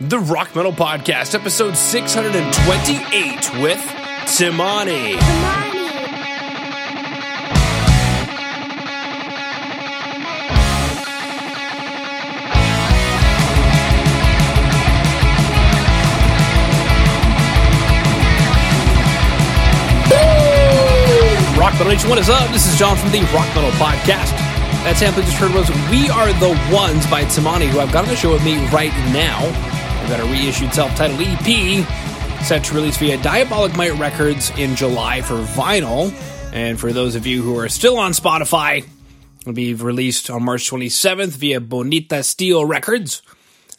the Rock Metal Podcast, episode 628 with Tzimani. Rock Metal Nation, what is up? This is John from the Rock Metal Podcast. That sample just heard was We Are the Ones by Tzimani, who I've got on the show with me right now. Got a reissued self titled EP set to release via Diabolic Might Records in July for vinyl. And for those of you who are still on Spotify, it'll be released on March 27th via Bonita Steel Records.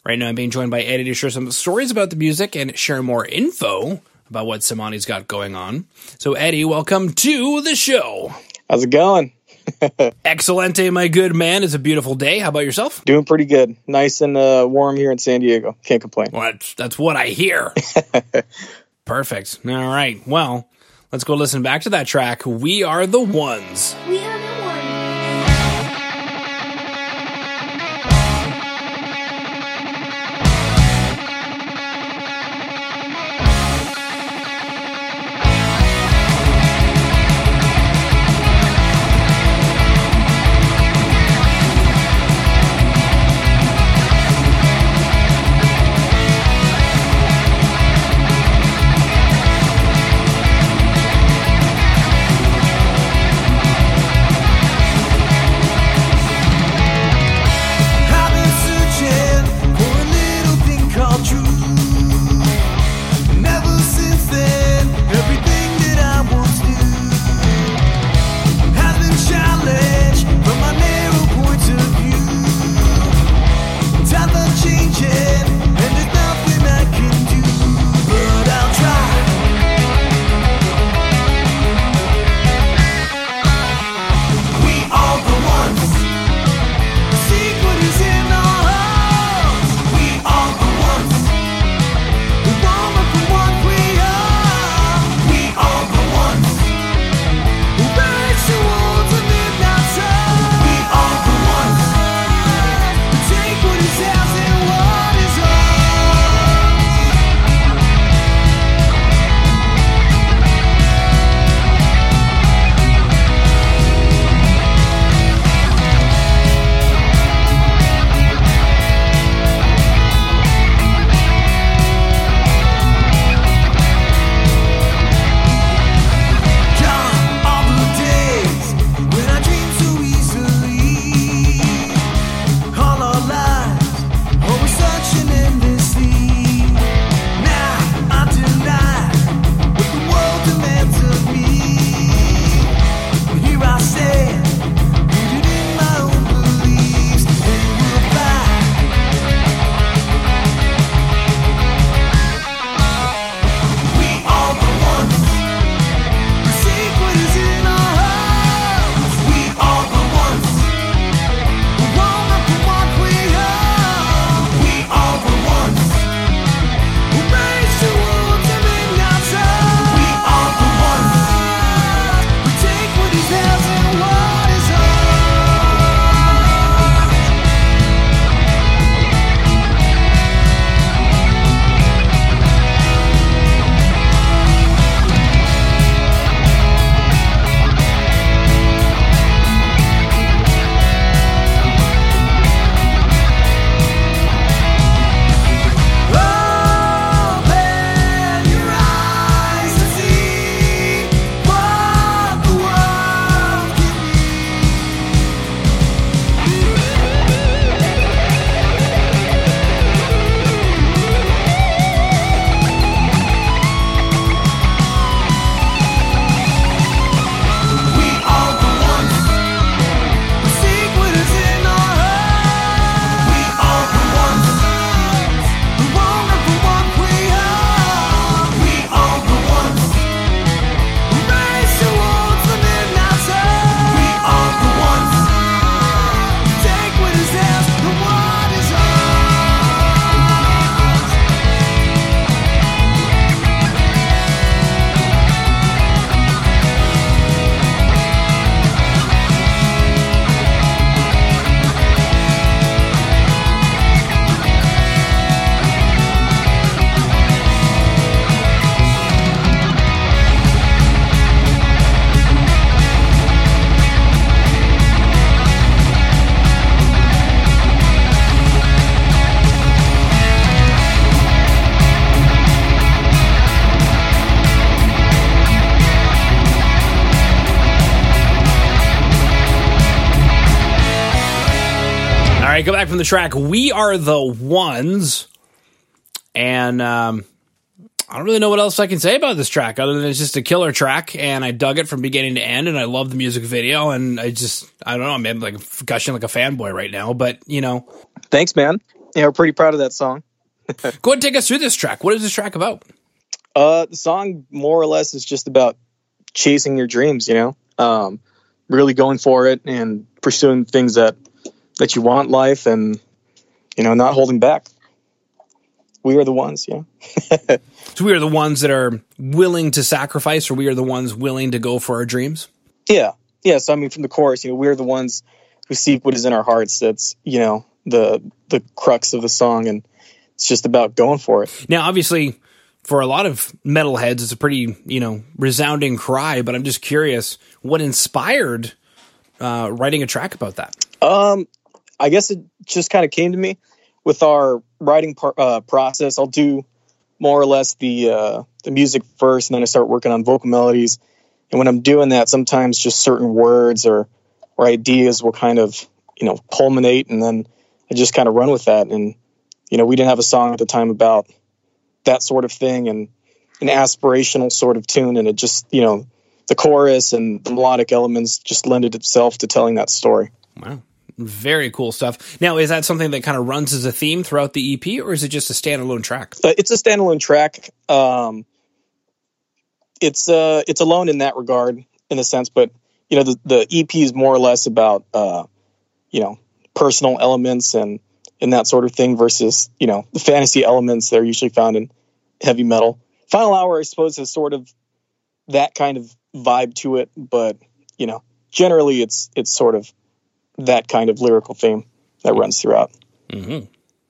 Right now, I'm being joined by Eddie to share some stories about the music and share more info about what Tzimani's got going on. So, Eddie, welcome to the show. How's it going? Excelente, my good man. It's a beautiful day. How about yourself? Doing pretty good. Nice and uh, warm here in San Diego. Can't complain. Well, that's, that's what I hear. Perfect. All right. Well, let's go listen back to that track. We are the ones. We are the ones. Right, go back from the track. We are the ones, and um, I don't really know what else I can say about this track other than it's just a killer track, and I dug it from beginning to end, and I love the music video, and I just I don't know, I'm like gushing like a fanboy right now, but you know, Thanks, man. Yeah, we're pretty proud of that song. go ahead and take us through this track. What is this track about? Uh, the song more or less is just about chasing your dreams. You know, um, really going for it and pursuing things that that you want life, and you know, not holding back. We are the ones. Yeah. So we are the ones that are willing to sacrifice, or we are the ones willing to go for our dreams. Yeah. Yeah. So I mean, from the chorus, you know, we're the ones who seek what is in our hearts. That's you know the the crux of the song, and it's just about going for it. Now, obviously, for a lot of metalheads, it's a pretty you know resounding cry. But I'm just curious, what inspired uh, writing a track about that? Um, I guess it just kind of came to me with our writing par- uh, process. I'll do more or less the uh, the music first, and then I start working on vocal melodies. And when I'm doing that, sometimes just certain words or or ideas will kind of you know culminate, and then I just kind of run with that. And you know, we didn't have a song at the time about that sort of thing, and an aspirational sort of tune, and it just you know the chorus and the melodic elements just lended itself to telling that story. Wow. Very cool stuff. Now, is that something that kind of runs as a theme throughout the EP, or is it just a standalone track? Uh, it's a standalone track. Um, it's uh, it's alone in that regard, in a sense. But you know, the the EP is more or less about uh, you know personal elements and and that sort of thing versus you know the fantasy elements that are usually found in heavy metal. Final Hour, I suppose, has sort of that kind of vibe to it, but you know, generally, it's it's sort of that kind of lyrical theme that runs throughout. Mm-hmm.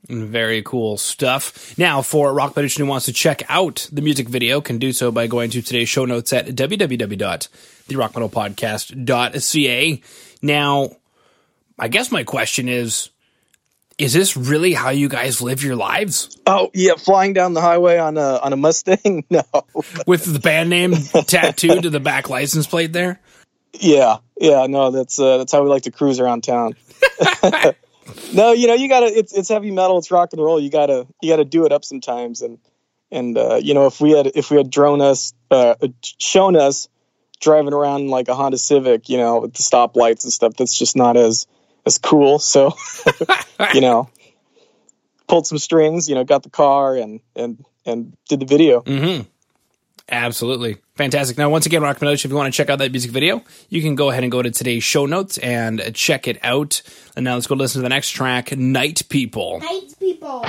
Very cool stuff. Now, for Rock Nation who wants to check out the music video, can do so by going to today's show notes at www.therockmetalpodcast.ca. Now, I guess my question is, is this really how you guys live your lives? Oh yeah, flying down the highway on a on a Mustang? No. With the band name tattooed to the back license plate there? Yeah, yeah, no, that's uh, that's how we like to cruise around town. no, you know, you gotta. It's it's heavy metal. It's rock and roll. You gotta you gotta do it up sometimes. And and uh, you know, if we had if we had drone us, uh, shown us driving around like a Honda Civic, you know, with the stoplights and stuff, that's just not as as cool. So, you know, pulled some strings. You know, got the car and and and did the video. Absolutely. Fantastic. Now, once again, Rock Nation, if you want to check out that music video, you can go ahead and go to today's show notes and check it out. And now let's go listen to the next track, Night People. Night people.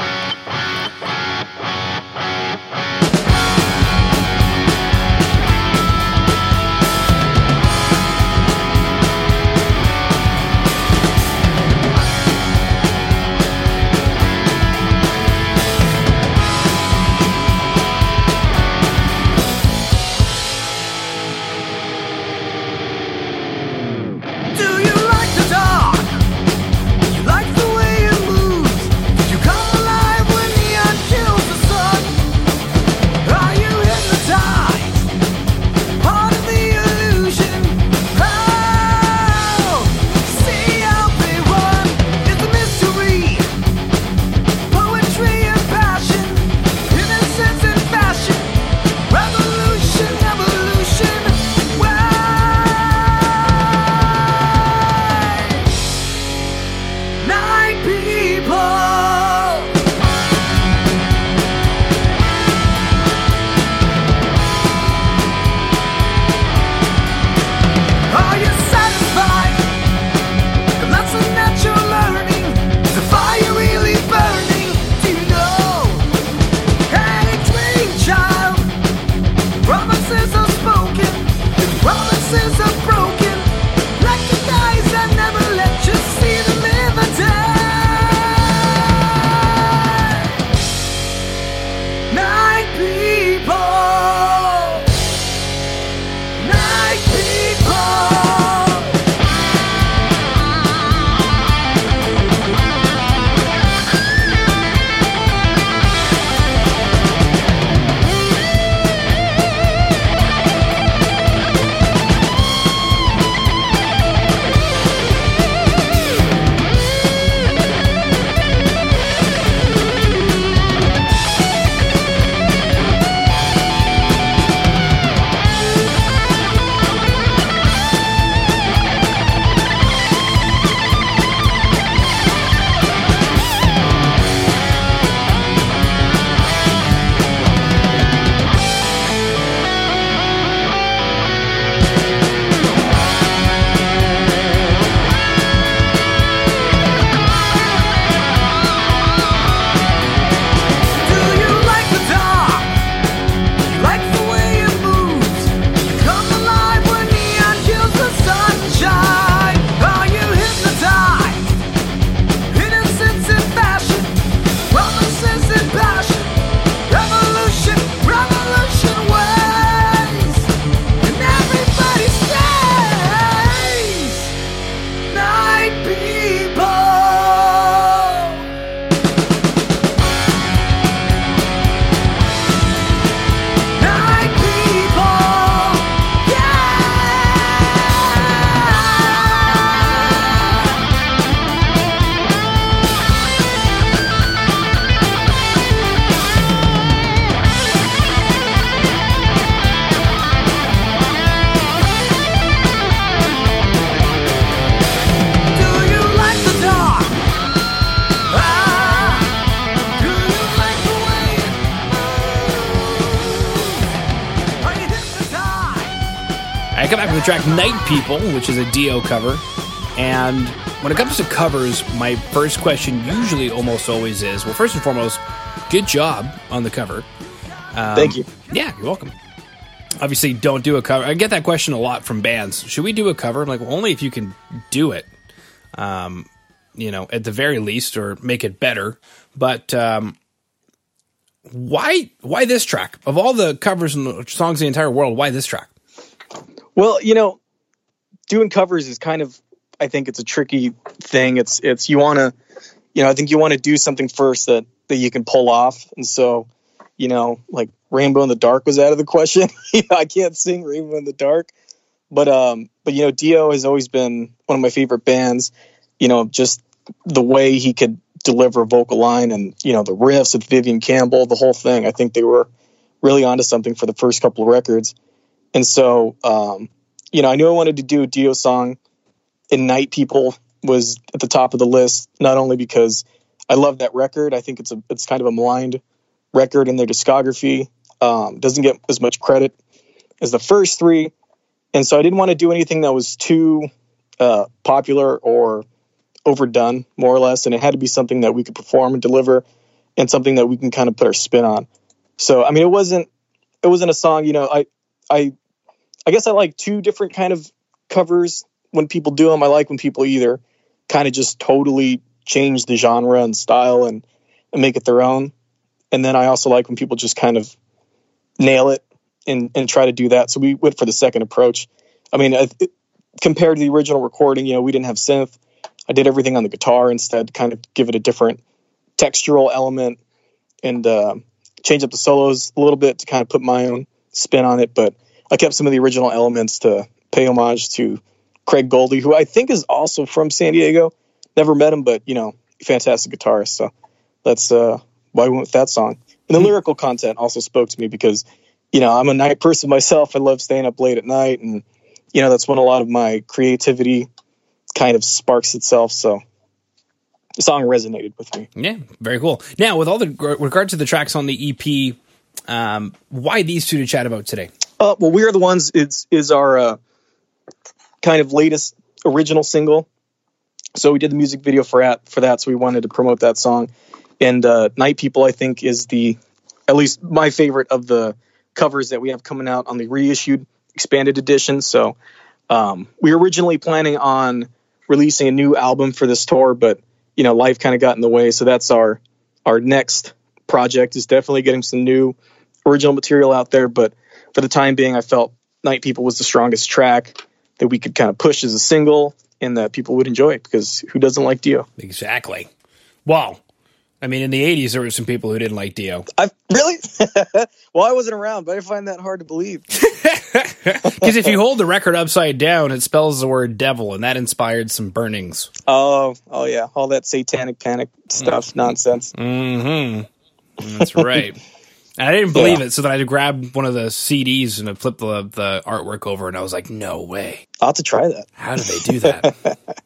Track Night People, which is a Dio cover. And when it comes to covers, my first question usually almost always is well, first and foremost, good job on the cover. Um, Thank you. Yeah, you're welcome. Obviously, don't do a cover. I get that question a lot from bands. Should we do a cover? I'm like, well, only if you can do it. Um, you know, at the very least, or make it better. But um, why? Why this track? Of all the covers and songs in the entire world, why this track? Well, you know, doing covers is kind of I think it's a tricky thing. It's it's you want to you know, I think you want to do something first that that you can pull off. And so, you know, like Rainbow in the Dark was out of the question. I can't sing Rainbow in the Dark. But um but you know, Dio has always been one of my favorite bands. You know, just the way he could deliver a vocal line and, you know, the riffs with Vivian Campbell, the whole thing. I think they were really onto something for the first couple of records. And so, um, you know, I knew I wanted to do a Dio song, and Night People was at the top of the list, not only because I love that record, I think it's a it's kind of a maligned record in their discography. Um, doesn't get as much credit as the first three, and so I didn't want to do anything that was too uh, popular or overdone, more or less, and it had to be something that we could perform and deliver, and something that we can kind of put our spin on. So, I mean, it wasn't it wasn't a song, you know, I I I guess I like two different kind of covers when people do them. I like when people either kind of just totally change the genre and style and, and make it their own. And then I also like when people just kind of nail it and, and try to do that. So we went for the second approach. I mean, I, it, compared to the original recording, you know, we didn't have synth. I did everything on the guitar instead, kind of give it a different textural element and uh, change up the solos a little bit to kind of put my own spin on it. But I kept some of the original elements to pay homage to Craig Goldy, who I think is also from San Diego. Never met him, but you know, fantastic guitarist. So that's uh, why we went with that song. And the lyrical content also spoke to me because, you know, I'm a night person myself. I love staying up late at night, and you know, that's when a lot of my creativity kind of sparks itself. So the song resonated with me. Yeah, very cool. Now, with all the regard to the tracks on the EP, um, why these two to chat about today? Uh, well, we are the ones. It's is our uh, kind of latest original single. So we did the music video for that. For that, so we wanted to promote that song. And uh, "Night People," I think, is the at least my favorite of the covers that we have coming out on the reissued expanded edition. So um, we were originally planning on releasing a new album for this tour, but you know, life kind of got in the way. So that's our our next project is definitely getting some new original material out there. But for the time being, I felt Night People was the strongest track that we could kind of push as a single and that people would enjoy because who doesn't like Dio? Exactly. Wow. I mean, in the '80s, there were some people who didn't like Dio. I really well, I wasn't around, but I find that hard to believe. Because if you hold the record upside down, it spells the word devil, and that inspired some burnings. Oh, oh yeah, all that satanic panic stuff nonsense. Mm-hmm. That's right. And I didn't believe Yeah. it, so then I had to grab one of the CDs and I flipped the, the artwork over, and I was like, no way. I'll have to try that. How do they do that?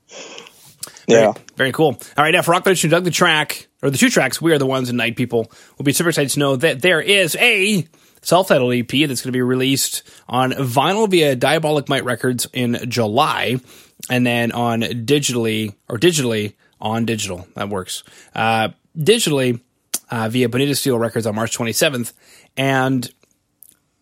Yeah. Very cool. All right, now for Rock Nation, dug the track, or the two tracks, We Are the Ones and Night People, We'll be super excited to know that there is a self titled EP that's going to be released on vinyl via Diabolic Might Records in July, and then on digitally, or digitally on digital. That works. Uh, digitally uh, via Bonita Steel Records on March 27th. And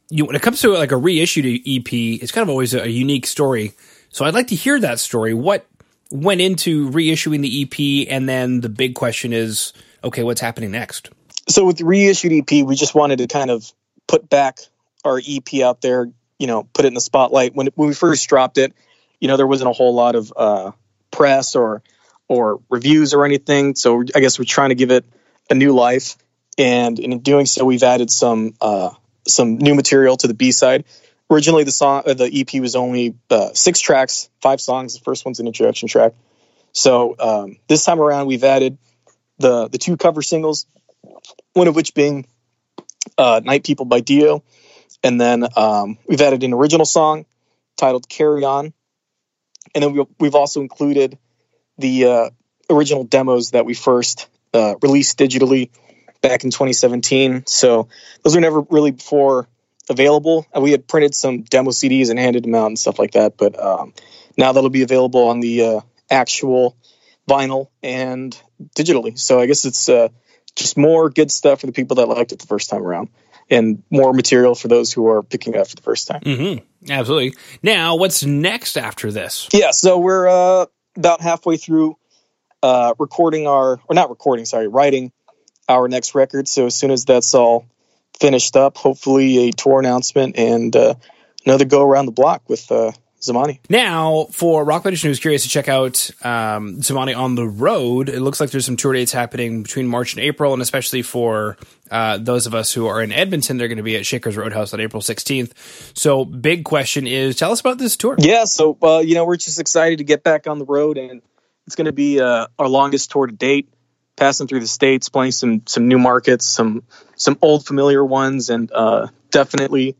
you, when it comes to like a reissued EP, it's kind of always a, a unique story. So I'd like to hear that story. What went into reissuing the EP, and then the big question is, okay, what's happening next? so with the reissued EP, we just wanted to kind of put back our EP out there, you know, put it in the spotlight. When when we first dropped it, you know, there wasn't a whole lot of uh, press or or reviews or anything. So I guess we're trying to give it a new life, and in doing so, we've added some uh, some new material to the B side. Originally, the song uh, the EP was only uh, six tracks, five songs. The first one's an introduction track. So um, this time around, we've added the the two cover singles one of which being uh, Night People by Dio. And then um, we've added an original song titled Carry On. And then we, we've also included the uh, original demos that we first uh, released digitally back in 2017. So those were never really before available. And we had printed some demo CDs and handed them out and stuff like that. But um, now that'll be available on the uh, actual vinyl and digitally. So I guess it's uh, just more good stuff for the people that liked it the first time around, and more material for those who are picking it up for the first time. Mm-hmm. Absolutely. Now, what's next after this? Yeah, so we're uh, about halfway through uh, recording our, or not recording, sorry, writing our next record. So as soon as that's all finished up, hopefully a tour announcement and uh, another go around the block with uh, Tzimani. Now, for Rock Nation who's curious to check out um, Tzimani on the road, it looks like there's some tour dates happening between March and April, and especially for uh, those of us who are in Edmonton, they're going to be at Shakers Roadhouse on April 16th. So, big question is, tell us about this tour. Yeah, so uh, you know we're just excited to get back on the road, and it's going to be uh, our longest tour to date. Passing through the states, playing some some new markets, some some old familiar ones, and uh, definitely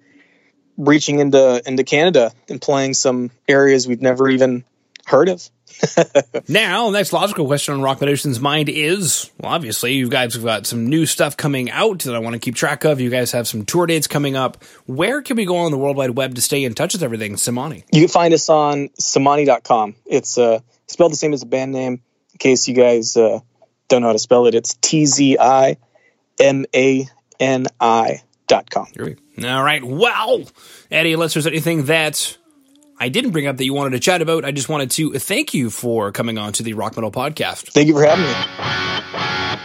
reaching into into Canada and playing some areas we've never even heard of. Now, the next logical question on Rock Nation's mind is well, obviously, you guys have got some new stuff coming out that I want to keep track of. You guys have some tour dates coming up. Where can we go on the World Wide Web to stay in touch with everything? Tzimani. You can find us on tzimani.com. It's uh, spelled the same as the band name. In case you guys uh, don't know how to spell it, it's T Z I M A N I dot com. All right. Well, Eddie, unless there's anything that I didn't bring up that you wanted to chat about, I just wanted to thank you for coming on to the Rock Metal Podcast. Thank you for having me.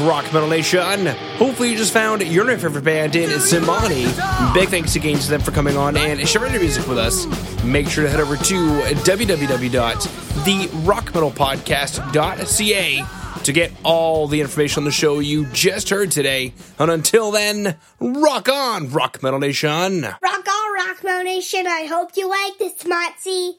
Rock Metal Nation. Hopefully, you just found your new favorite band in Tzimani. Big thanks again to them for coming on and sharing their music with us. Make sure to head over to www.therockmetalpodcast.ca to get all the information on the show you just heard today. And until then, rock on, Rock Metal Nation. Rock on, Rock Mo Nation. I hope you like this, Motsy.